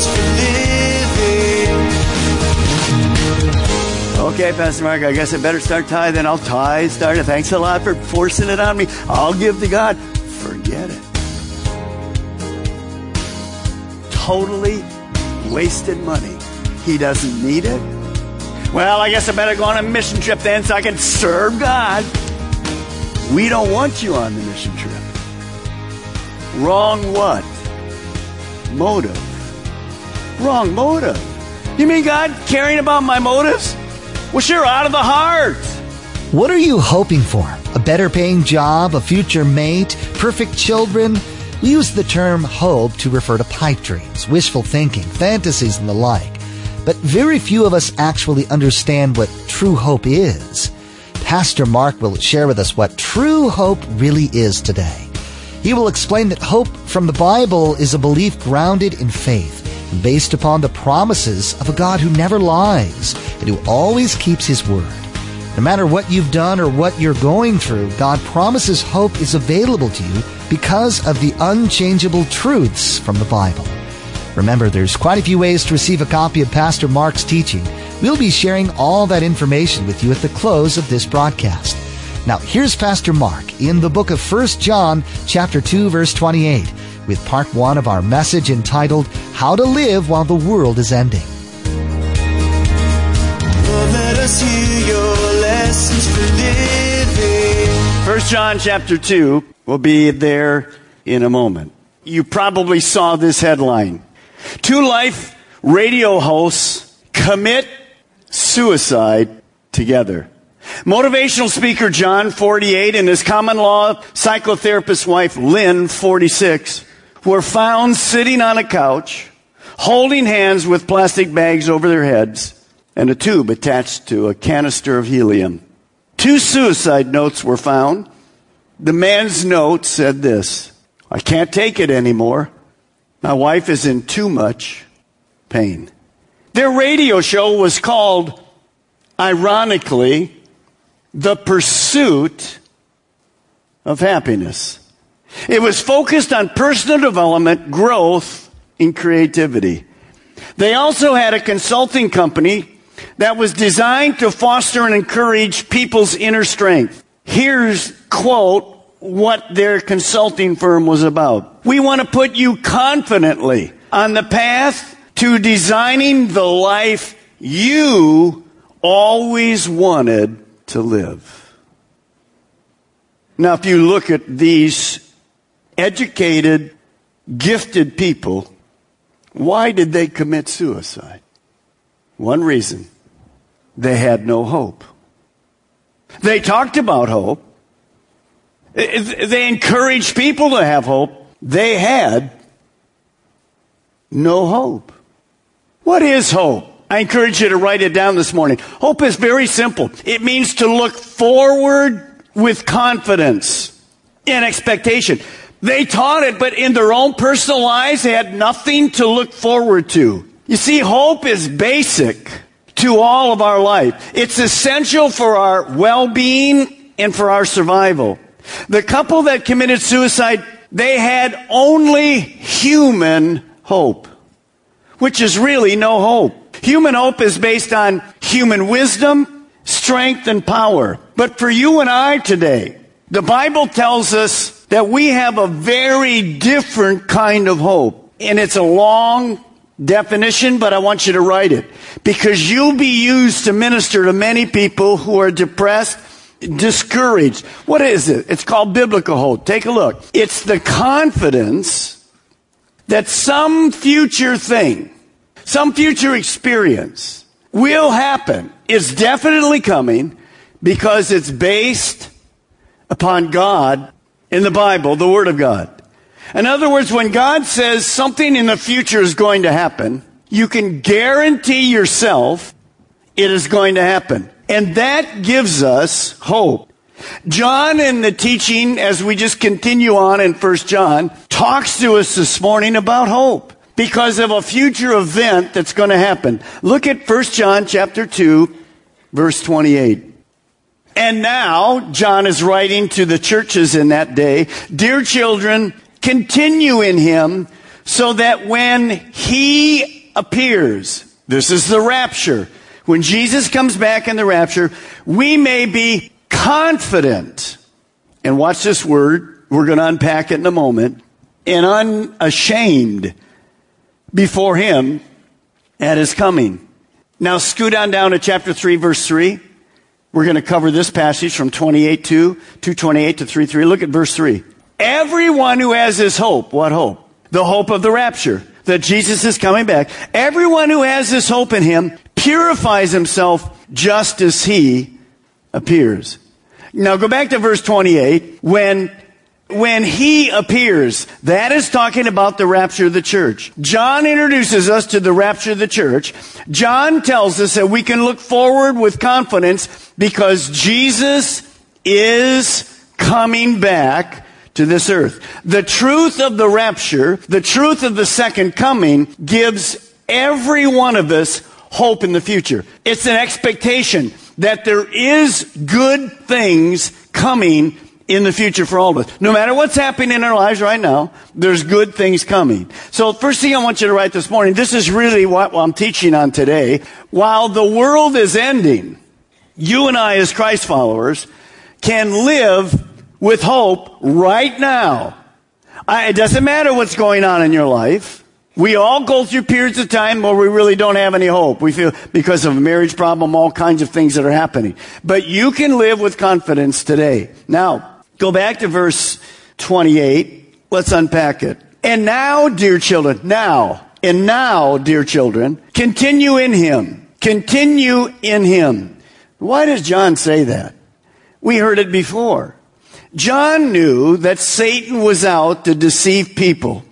For living. Okay, Pastor Mark, I guess I better start tithing. I'll tithe, start it. Thanks a lot for forcing it on me. I'll give to God. Forget it. Totally wasted money. He doesn't need it. Well, I guess I better go on a mission trip then so I can serve God. We don't want you on the mission trip. Wrong what? Motive. Wrong motive. You mean God caring about my motives? Well, sure, out of the heart. What are you hoping for? A better paying job, a future mate, perfect children? We use the term hope to refer to pipe dreams, wishful thinking, fantasies, and the like. But very few of us actually understand what true hope is. Pastor Mark will share with us what true hope really is today. He will explain that hope from the Bible is a belief grounded in faith based upon the promises of a God who never lies and who always keeps his word. No matter what you've done or what you're going through, God promises hope is available to you because of the unchangeable truths from the Bible. Remember, there's quite a few ways to receive a copy of Pastor Mark's teaching. We'll be sharing all that information with you at the close of this broadcast. Now, here's Pastor Mark in the book of 1 John, chapter 2, verse 28, with part 1 of our message entitled, How to Live While the World is Ending. living. 1 John chapter 2 will be there in a moment. You probably saw this headline. Two life radio hosts commit suicide together. Motivational speaker John, 48, and his common law psychotherapist wife Lynn, 46, were found sitting on a couch, holding hands with plastic bags over their heads and a tube attached to a canister of helium. Two suicide notes were found. The man's note said this, I can't take it anymore. My wife is in too much pain. Their radio show was called, ironically, The Pursuit of Happiness. It was focused on personal development, growth, and creativity. They also had a consulting company that was designed to foster and encourage people's inner strength. Here's quote what their consulting firm was about. We want to put you confidently on the path to designing the life you always wanted to live. Now, if you look at these educated, gifted people, why did they commit suicide? One reason they had no hope. They talked about hope. They encouraged people to have hope. They had no hope. What is hope? I encourage you to write it down this morning. Hope is very simple. It means to look forward with confidence and expectation. They taught it, but in their own personal lives, they had nothing to look forward to. You see, hope is basic to all of our life. It's essential for our well-being and for our survival. The couple that committed suicide, they had only human hope, which is really no hope. Human hope is based on human wisdom, strength, and power. But for you and I today, the Bible tells us that we have a very different kind of hope. And it's a long definition, but I want you to write it. Because you'll be used to minister to many people who are depressed, discouraged. What is it? It's called biblical hope. Take a look. It's the confidence that some future thing, some future experience, will happen. It's definitely coming because it's based upon God in the Bible, the Word of God. In other words, when God says something in the future is going to happen, you can guarantee yourself it is going to happen. And that gives us hope. John in the teaching, as we just continue on in 1 John, talks to us this morning about hope because of a future event that's going to happen. Look at 1 John chapter 2, verse 28. And now, John is writing to the churches in that day, Dear children, continue in him so that when he appears, this is the rapture, when Jesus comes back in the rapture, we may be confident. And watch this word, we're going to unpack it in a moment, and unashamed before him at his coming. Now scoot on down to chapter 3, verse 3. We're going to cover this passage from 28 to 228 to 3 3. Look at verse 3. Everyone who has this hope, what hope? The hope of the rapture, that Jesus is coming back. Everyone who has this hope in him purifies himself just as he appears. Now go back to verse 28. When when he appears. That is talking about the rapture of the church. John introduces us to the rapture of the church. John tells us that we can look forward with confidence because Jesus is coming back to this earth. The truth of the rapture, the truth of the second coming gives every one of us hope in the future. It's an expectation that there is good things coming in the future for all of us. No matter what's happening in our lives right now, there's good things coming. So first thing I want you to write this morning, this is really what I'm teaching on today. While the world is ending, you and I as Christ followers can live with hope right now. I, it doesn't matter what's going on in your life. We all go through periods of time where we really don't have any hope. We feel because of a marriage problem, all kinds of things that are happening. But you can live with confidence today. Now, Go back to verse 28. Let's unpack it. And now, dear children, now, and now, dear children, continue in him. Continue in him. Why does John say that? We heard it before. John knew that Satan was out to deceive people,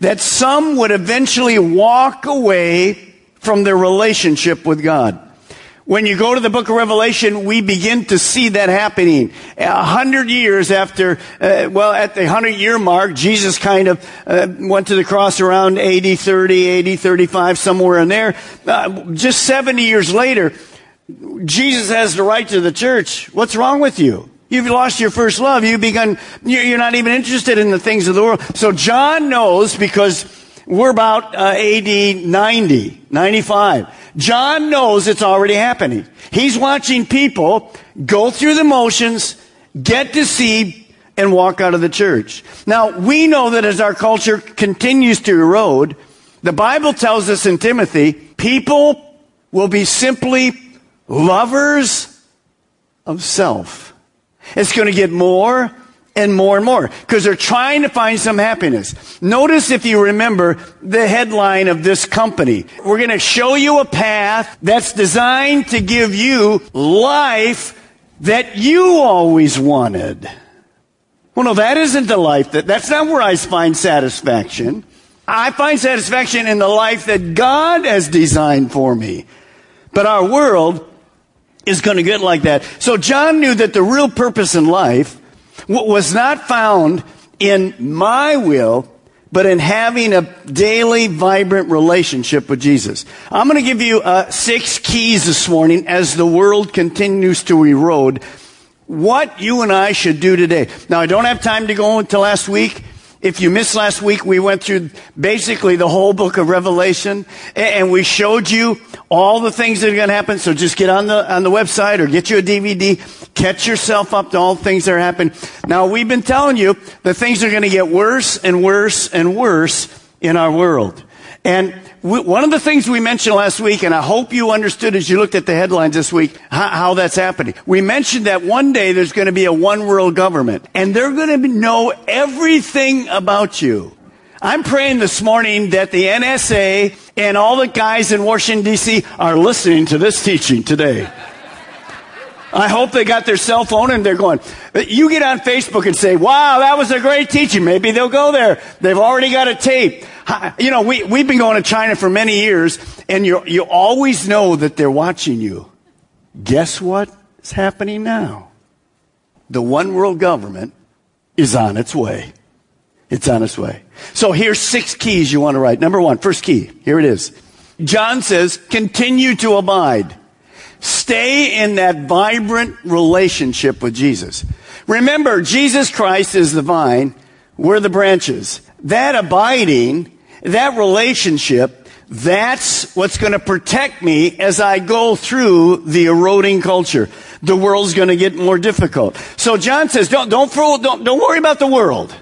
that some would eventually walk away from their relationship with God. When you go to the book of Revelation, we begin to see that happening. A hundred years after, uh, well, at the hundred year mark, Jesus kind of uh, went to the cross around AD 30, AD 35, somewhere in there. Uh, just 70 years later, Jesus has the right to the church. What's wrong with you? You've lost your first love. You've begun, you're not even interested in the things of the world. So John knows because we're about uh, AD 90, 95. John knows it's already happening. He's watching people go through the motions, get deceived, and walk out of the church. Now, we know that as our culture continues to erode, the Bible tells us in Timothy, people will be simply lovers of self. It's going to get more and more and more because they're trying to find some happiness. Notice if you remember the headline of this company. We're going to show you a path that's designed to give you life that you always wanted. Well, no, that isn't the life that, that's not where I find satisfaction. I find satisfaction in the life that God has designed for me. But our world is going to get like that. So John knew that the real purpose in life was not found in my will, but in having a daily, vibrant relationship with Jesus. I'm going to give you uh, six keys this morning as the world continues to erode. What you and I should do today. Now, I don't have time to go into last week. If you missed last week, we went through basically the whole book of Revelation and we showed you all the things that are going to happen. So just get on the, on the website or get you a DVD, catch yourself up to all the things that are happening. Now we've been telling you that things are going to get worse and worse and worse in our world. And we, one of the things we mentioned last week, and I hope you understood as you looked at the headlines this week, how, how that's happening. We mentioned that one day there's going to be a one world government, and they're going to know everything about you. I'm praying this morning that the NSA and all the guys in Washington, D.C. are listening to this teaching today. I hope they got their cell phone and they're going. You get on Facebook and say, wow, that was a great teaching. Maybe they'll go there. They've already got a tape. You know, we, we've been going to China for many years and you, you always know that they're watching you. Guess what is happening now? The one world government is on its way. It's on its way. So here's six keys you want to write. Number one, first key. Here it is. John says, continue to abide. Stay in that vibrant relationship with Jesus. Remember, Jesus Christ is the vine. We're the branches. That abiding, that relationship, that's what's going to protect me as I go through the eroding culture. The world's going to get more difficult. So John says, don't, don't, don't, don't worry about the world.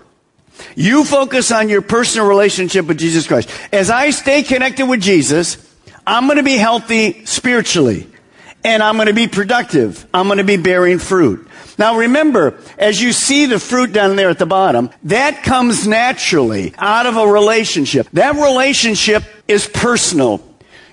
You focus on your personal relationship with Jesus Christ. As I stay connected with Jesus, I'm going to be healthy spiritually and I'm going to be productive. I'm going to be bearing fruit. Now remember, as you see the fruit down there at the bottom, that comes naturally out of a relationship. That relationship is personal.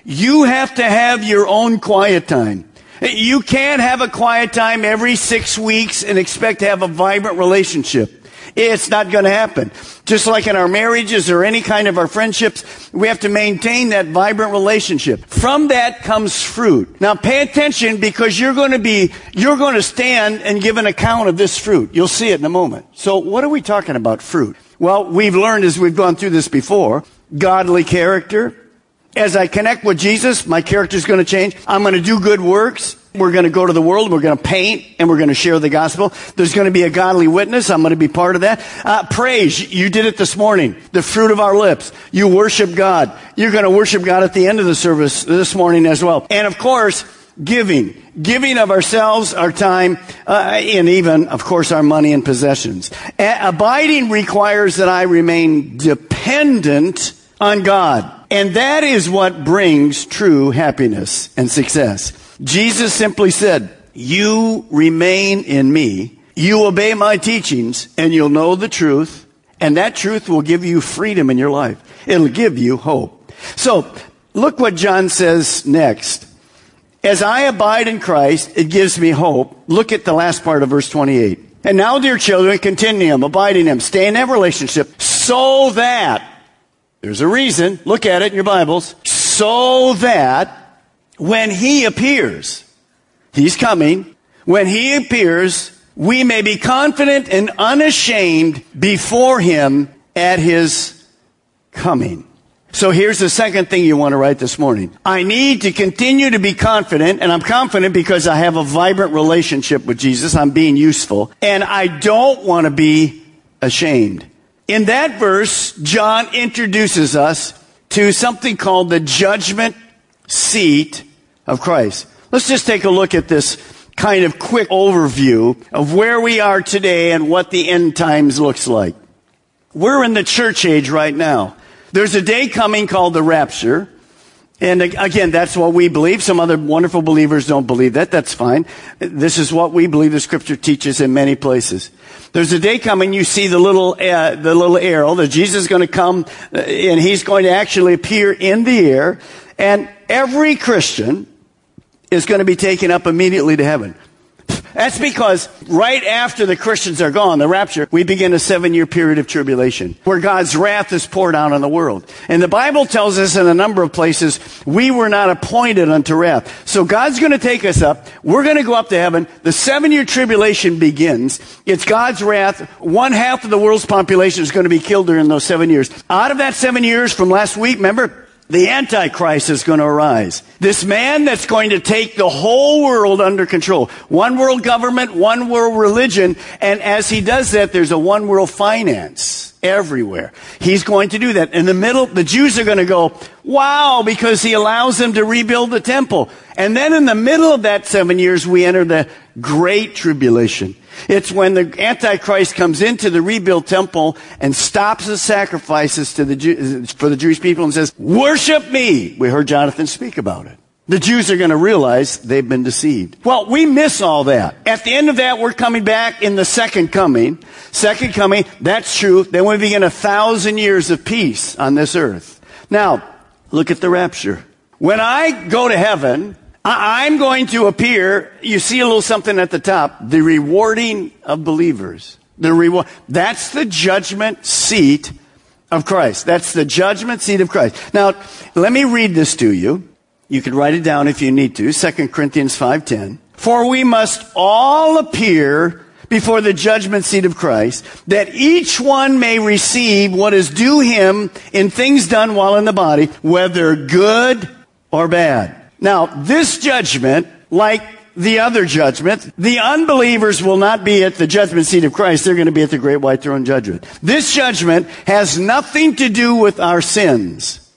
You have to have your own quiet time. You can't have a quiet time every six weeks and expect to have a vibrant relationship. It's not going to happen. Just like in our marriages or any kind of our friendships, we have to maintain that vibrant relationship. From that comes fruit. Now pay attention because you're going to be, you're going to stand and give an account of this fruit. You'll see it in a moment. So what are we talking about fruit? Well, we've learned as we've gone through this before, godly character. As I connect with Jesus, my character is going to change. I'm going to do good works. We're going to go to the world, we're going to paint, and we're going to share the gospel. There's going to be a godly witness. I'm going to be part of that. Uh, praise. You did it this morning. The fruit of our lips. You worship God. You're going to worship God at the end of the service this morning as well. And of course, giving. Giving of ourselves, our time, uh, and even, of course, our money and possessions. Abiding requires that I remain dependent on God. And that is what brings true happiness and success. Jesus simply said, you remain in me, you obey my teachings, and you'll know the truth, and that truth will give you freedom in your life. It'll give you hope. So, look what John says next. As I abide in Christ, it gives me hope. Look at the last part of verse 28. And now, dear children, continue him, abide in him, stay in that relationship, so that, there's a reason, look at it in your Bibles, so that when he appears, he's coming, when he appears, we may be confident and unashamed before him at his coming. So here's the second thing you want to write this morning. I need to continue to be confident, and I'm confident because I have a vibrant relationship with Jesus. I'm being useful, and I don't want to be ashamed. In that verse, John introduces us to something called the judgment seat of Christ. Let's just take a look at this kind of quick overview of where we are today and what the end times looks like. We're in the church age right now. There's a day coming called the rapture. And again, that's what we believe. Some other wonderful believers don't believe that. That's fine. This is what we believe the scripture teaches in many places. There's a day coming, you see the little, uh, the little arrow that Jesus is going to come uh, and he's going to actually appear in the air. And every Christian is going to be taken up immediately to heaven. That's because right after the Christians are gone, the rapture, we begin a seven year period of tribulation where God's wrath is poured out on the world. And the Bible tells us in a number of places, we were not appointed unto wrath. So God's going to take us up. We're going to go up to heaven. The seven year tribulation begins. It's God's wrath. One half of the world's population is going to be killed during those seven years. Out of that seven years from last week, remember, the Antichrist is going to arise. This man that's going to take the whole world under control. One world government, one world religion, and as he does that, there's a one world finance everywhere. He's going to do that. In the middle, the Jews are going to go, wow, because he allows them to rebuild the temple. And then in the middle of that seven years, we enter the great tribulation. It's when the Antichrist comes into the rebuilt temple and stops the sacrifices to the Jew, for the Jewish people and says, worship me. We heard Jonathan speak about it. the Jews are going to realize they've been deceived. Well, we miss all that. At the end of that, we're coming back in the second coming. Second coming, that's true. Then we begin a thousand years of peace on this earth. Now, look at the rapture. When I go to heaven, I'm going to appear, you see a little something at the top, the rewarding of believers. The reward, that's the judgment seat of Christ. That's the judgment seat of Christ. Now, let me read this to you. You can write it down if you need to. 2 Corinthians 5:10. For we must all appear before the judgment seat of Christ, that each one may receive what is due him in things done while in the body, whether good or bad. Now, this judgment, like the other judgment, the unbelievers will not be at the judgment seat of Christ. They're going to be at the great white throne judgment. This judgment has nothing to do with our sins.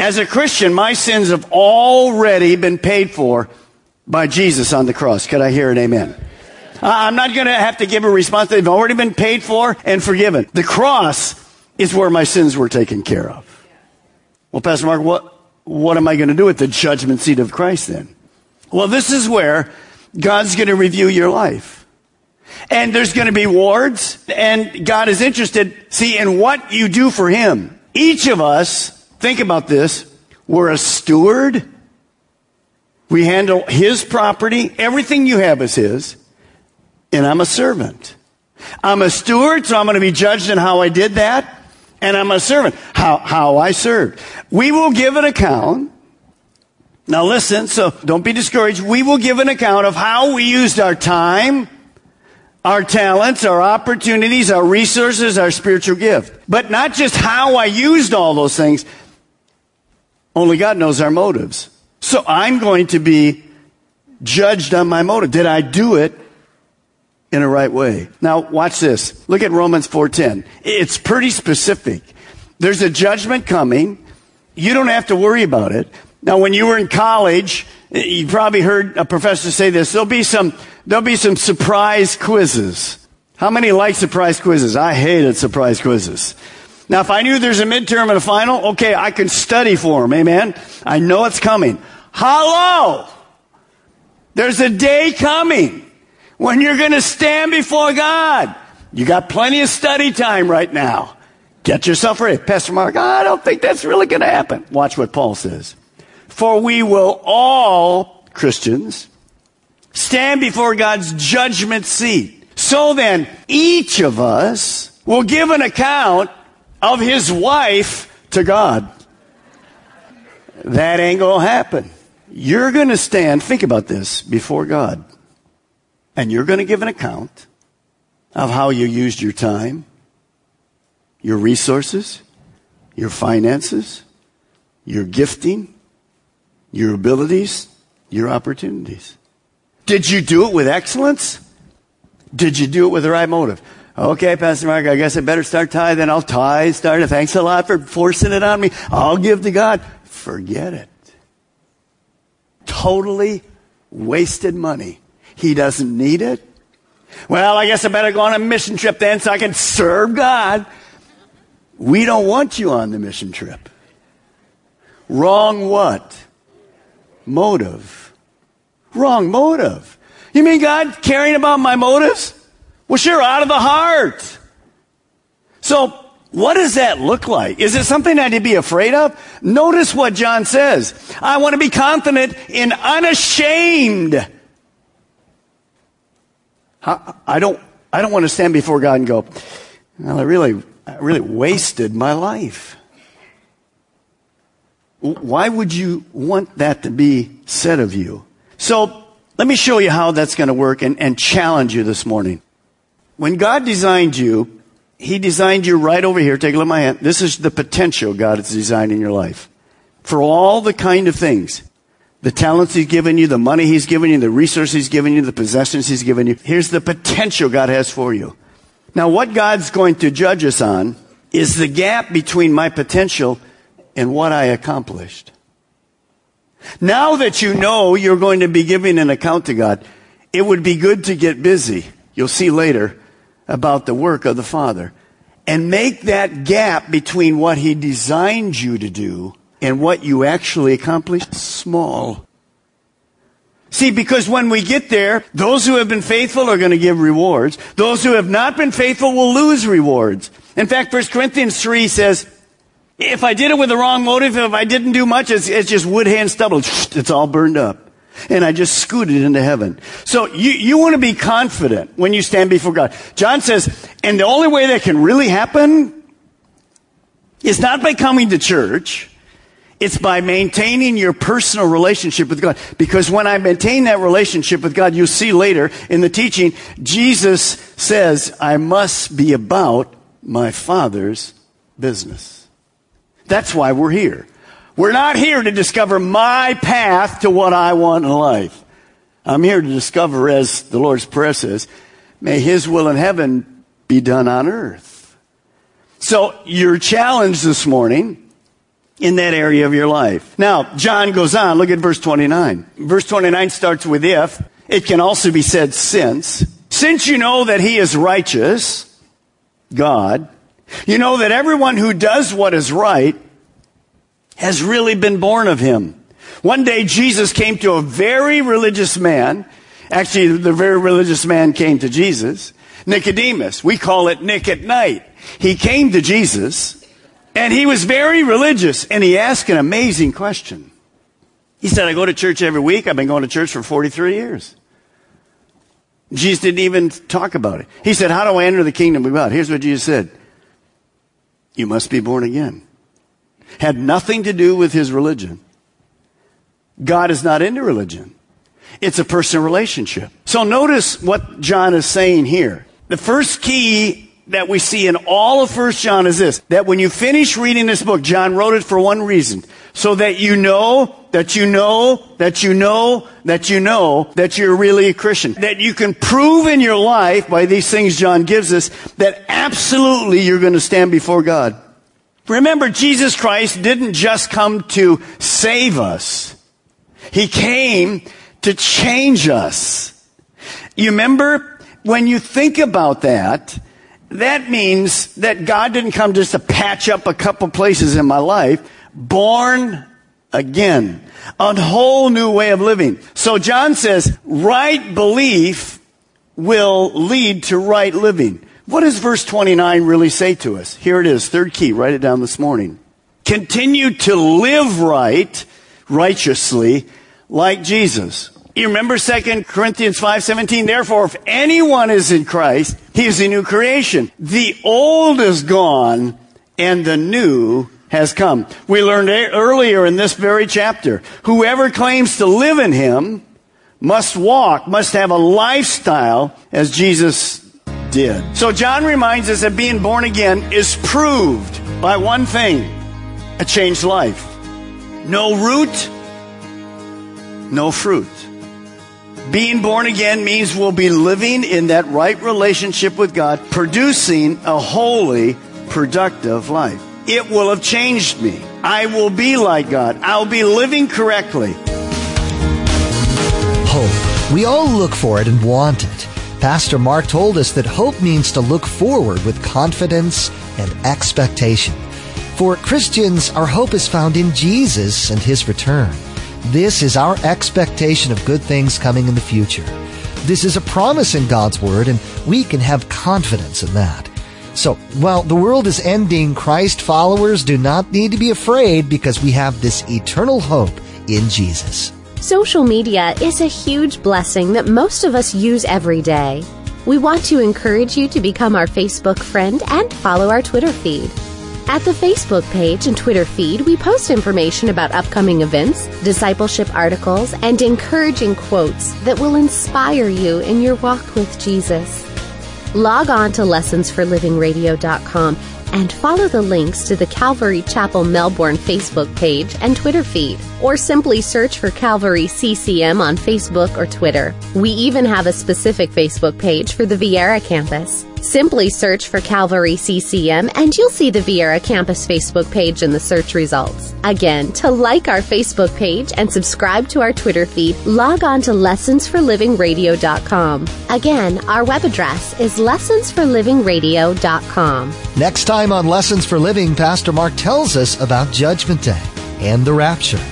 As a Christian, my sins have already been paid for by Jesus on the cross. Could I hear an amen? I'm not going to have to give a response. They've already been paid for and forgiven. The cross is where my sins were taken care of. Well, Pastor Mark, what, what am I going to do at the judgment seat of Christ then? Well, this is where God's going to review your life. And there's going to be wards, and God is interested, see, in what you do for Him. Each of us Think about this. We're a steward. We handle his property. Everything you have is his. And I'm a servant. I'm a steward, so I'm going to be judged in how I did that. And I'm a servant, how, how I served. We will give an account. Now listen, so don't be discouraged. We will give an account of how we used our time, our talents, our opportunities, our resources, our spiritual gift. But not just how I used all those things, only God knows our motives. So I'm going to be judged on my motive. Did I do it in a right way? Now watch this. Look at Romans 4:10. It's pretty specific. There's a judgment coming. You don't have to worry about it. Now when you were in college, you probably heard a professor say this. There'll be some there'll be some surprise quizzes. How many like surprise quizzes? I hated surprise quizzes. Now, if I knew there's a midterm and a final, okay, I can study for them. Amen. I know it's coming. Hello. There's a day coming when you're going to stand before God. You got plenty of study time right now. Get yourself ready. Pastor Mark, I don't think that's really going to happen. Watch what Paul says. For we will all, Christians, stand before God's judgment seat. So then, each of us will give an account of his wife to God. That ain't gonna happen. You're gonna stand, think about this, before God. And you're gonna give an account of how you used your time, your resources, your finances, your gifting, your abilities, your opportunities. Did you do it with excellence? Did you do it with the right motive? Okay, Pastor Mark, I guess I better start tithing. I'll tithe, start it. Thanks a lot for forcing it on me. I'll give to God. Forget it. Totally wasted money. He doesn't need it. Well, I guess I better go on a mission trip then so I can serve God. We don't want you on the mission trip. Wrong what? Motive. Wrong motive. You mean God caring about my motives? Well, sure, out of the heart. So, what does that look like? Is it something I need to be afraid of? Notice what John says. I want to be confident in unashamed. I don't, I don't want to stand before God and go, well, I really, I really wasted my life. Why would you want that to be said of you? So, let me show you how that's going to work and, and challenge you this morning. When God designed you, He designed you right over here. Take a look at my hand. This is the potential God has designed in your life. For all the kind of things. The talents He's given you, the money He's given you, the resources He's given you, the possessions He's given you. Here's the potential God has for you. Now what God's going to judge us on is the gap between my potential and what I accomplished. Now that you know you're going to be giving an account to God, it would be good to get busy. You'll see later about the work of the Father and make that gap between what He designed you to do and what you actually accomplished small. See, because when we get there, those who have been faithful are going to give rewards. Those who have not been faithful will lose rewards. In fact, 1 Corinthians 3 says, if I did it with the wrong motive, if I didn't do much, it's, it's just wood, hand, stubble. It's all burned up. And I just scooted into heaven. So you, you want to be confident when you stand before God. John says, and the only way that can really happen is not by coming to church. It's by maintaining your personal relationship with God. Because when I maintain that relationship with God, you'll see later in the teaching, Jesus says, I must be about my Father's business. That's why we're here. We're not here to discover my path to what I want in life. I'm here to discover, as the Lord's Prayer says, may His will in heaven be done on earth. So your challenge this morning in that area of your life. Now, John goes on. Look at verse 29. Verse 29 starts with if. It can also be said since. Since you know that he is righteous, God, you know that everyone who does what is right has really been born of him. One day Jesus came to a very religious man. Actually, the very religious man came to Jesus. Nicodemus. We call it Nick at night. He came to Jesus and he was very religious and he asked an amazing question. He said, I go to church every week. I've been going to church for 43 years. Jesus didn't even talk about it. He said, How do I enter the kingdom of God? Here's what Jesus said You must be born again. Had nothing to do with his religion. God is not into religion. It's a personal relationship. So notice what John is saying here. The first key that we see in all of First John is this, that when you finish reading this book, John wrote it for one reason, so that you know, that you know, that you know, that you know that you're really a Christian. That you can prove in your life by these things John gives us that absolutely you're going to stand before God. Remember, Jesus Christ didn't just come to save us. He came to change us. You remember when you think about that, that means that God didn't come just to patch up a couple places in my life. Born again. A whole new way of living. So John says, right belief will lead to right living. What does verse 29 really say to us? Here it is, third key, write it down this morning. Continue to live right, righteously, like Jesus. You remember 2 Corinthians 5:17 therefore if anyone is in Christ he is a new creation. The old is gone and the new has come. We learned earlier in this very chapter whoever claims to live in him must walk must have a lifestyle as Jesus did. So John reminds us that being born again is proved by one thing a changed life. No root no fruit being born again means we'll be living in that right relationship with God, producing a holy, productive life. It will have changed me. I will be like God. I'll be living correctly. Hope. We all look for it and want it. Pastor Mark told us that hope means to look forward with confidence and expectation. For Christians, our hope is found in Jesus and His return. This is our expectation of good things coming in the future. This is a promise in God's Word, and we can have confidence in that. So, while the world is ending, Christ followers do not need to be afraid because we have this eternal hope in Jesus. Social media is a huge blessing that most of us use every day. We want to encourage you to become our Facebook friend and follow our Twitter feed. At the Facebook page and Twitter feed, we post information about upcoming events, discipleship articles, and encouraging quotes that will inspire you in your walk with Jesus. Log on to lessonsforlivingradio.com and follow the links to the Calvary Chapel Melbourne Facebook page and Twitter feed, or simply search for Calvary CCM on Facebook or Twitter. We even have a specific Facebook page for the Viera campus. Simply search for Calvary CCM and you'll see the Viera Campus Facebook page in the search results. Again, to like our Facebook page and subscribe to our Twitter feed, log on to lessonsforlivingradio.com. Again, our web address is lessonsforlivingradio.com. Next time on Lessons for Living, Pastor Mark tells us about Judgment Day and the rapture.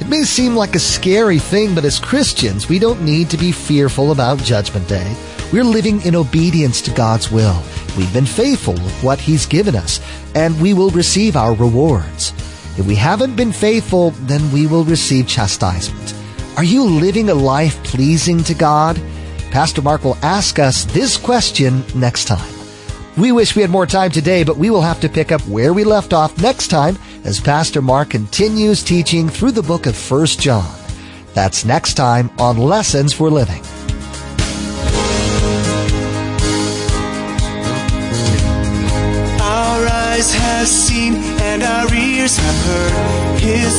It may seem like a scary thing, but as Christians, we don't need to be fearful about Judgment Day. We're living in obedience to God's will. We've been faithful with what He's given us, and we will receive our rewards. If we haven't been faithful, then we will receive chastisement. Are you living a life pleasing to God? Pastor Mark will ask us this question next time. We wish we had more time today, but we will have to pick up where we left off next time as Pastor Mark continues teaching through the book of 1 John. That's next time on Lessons for Living.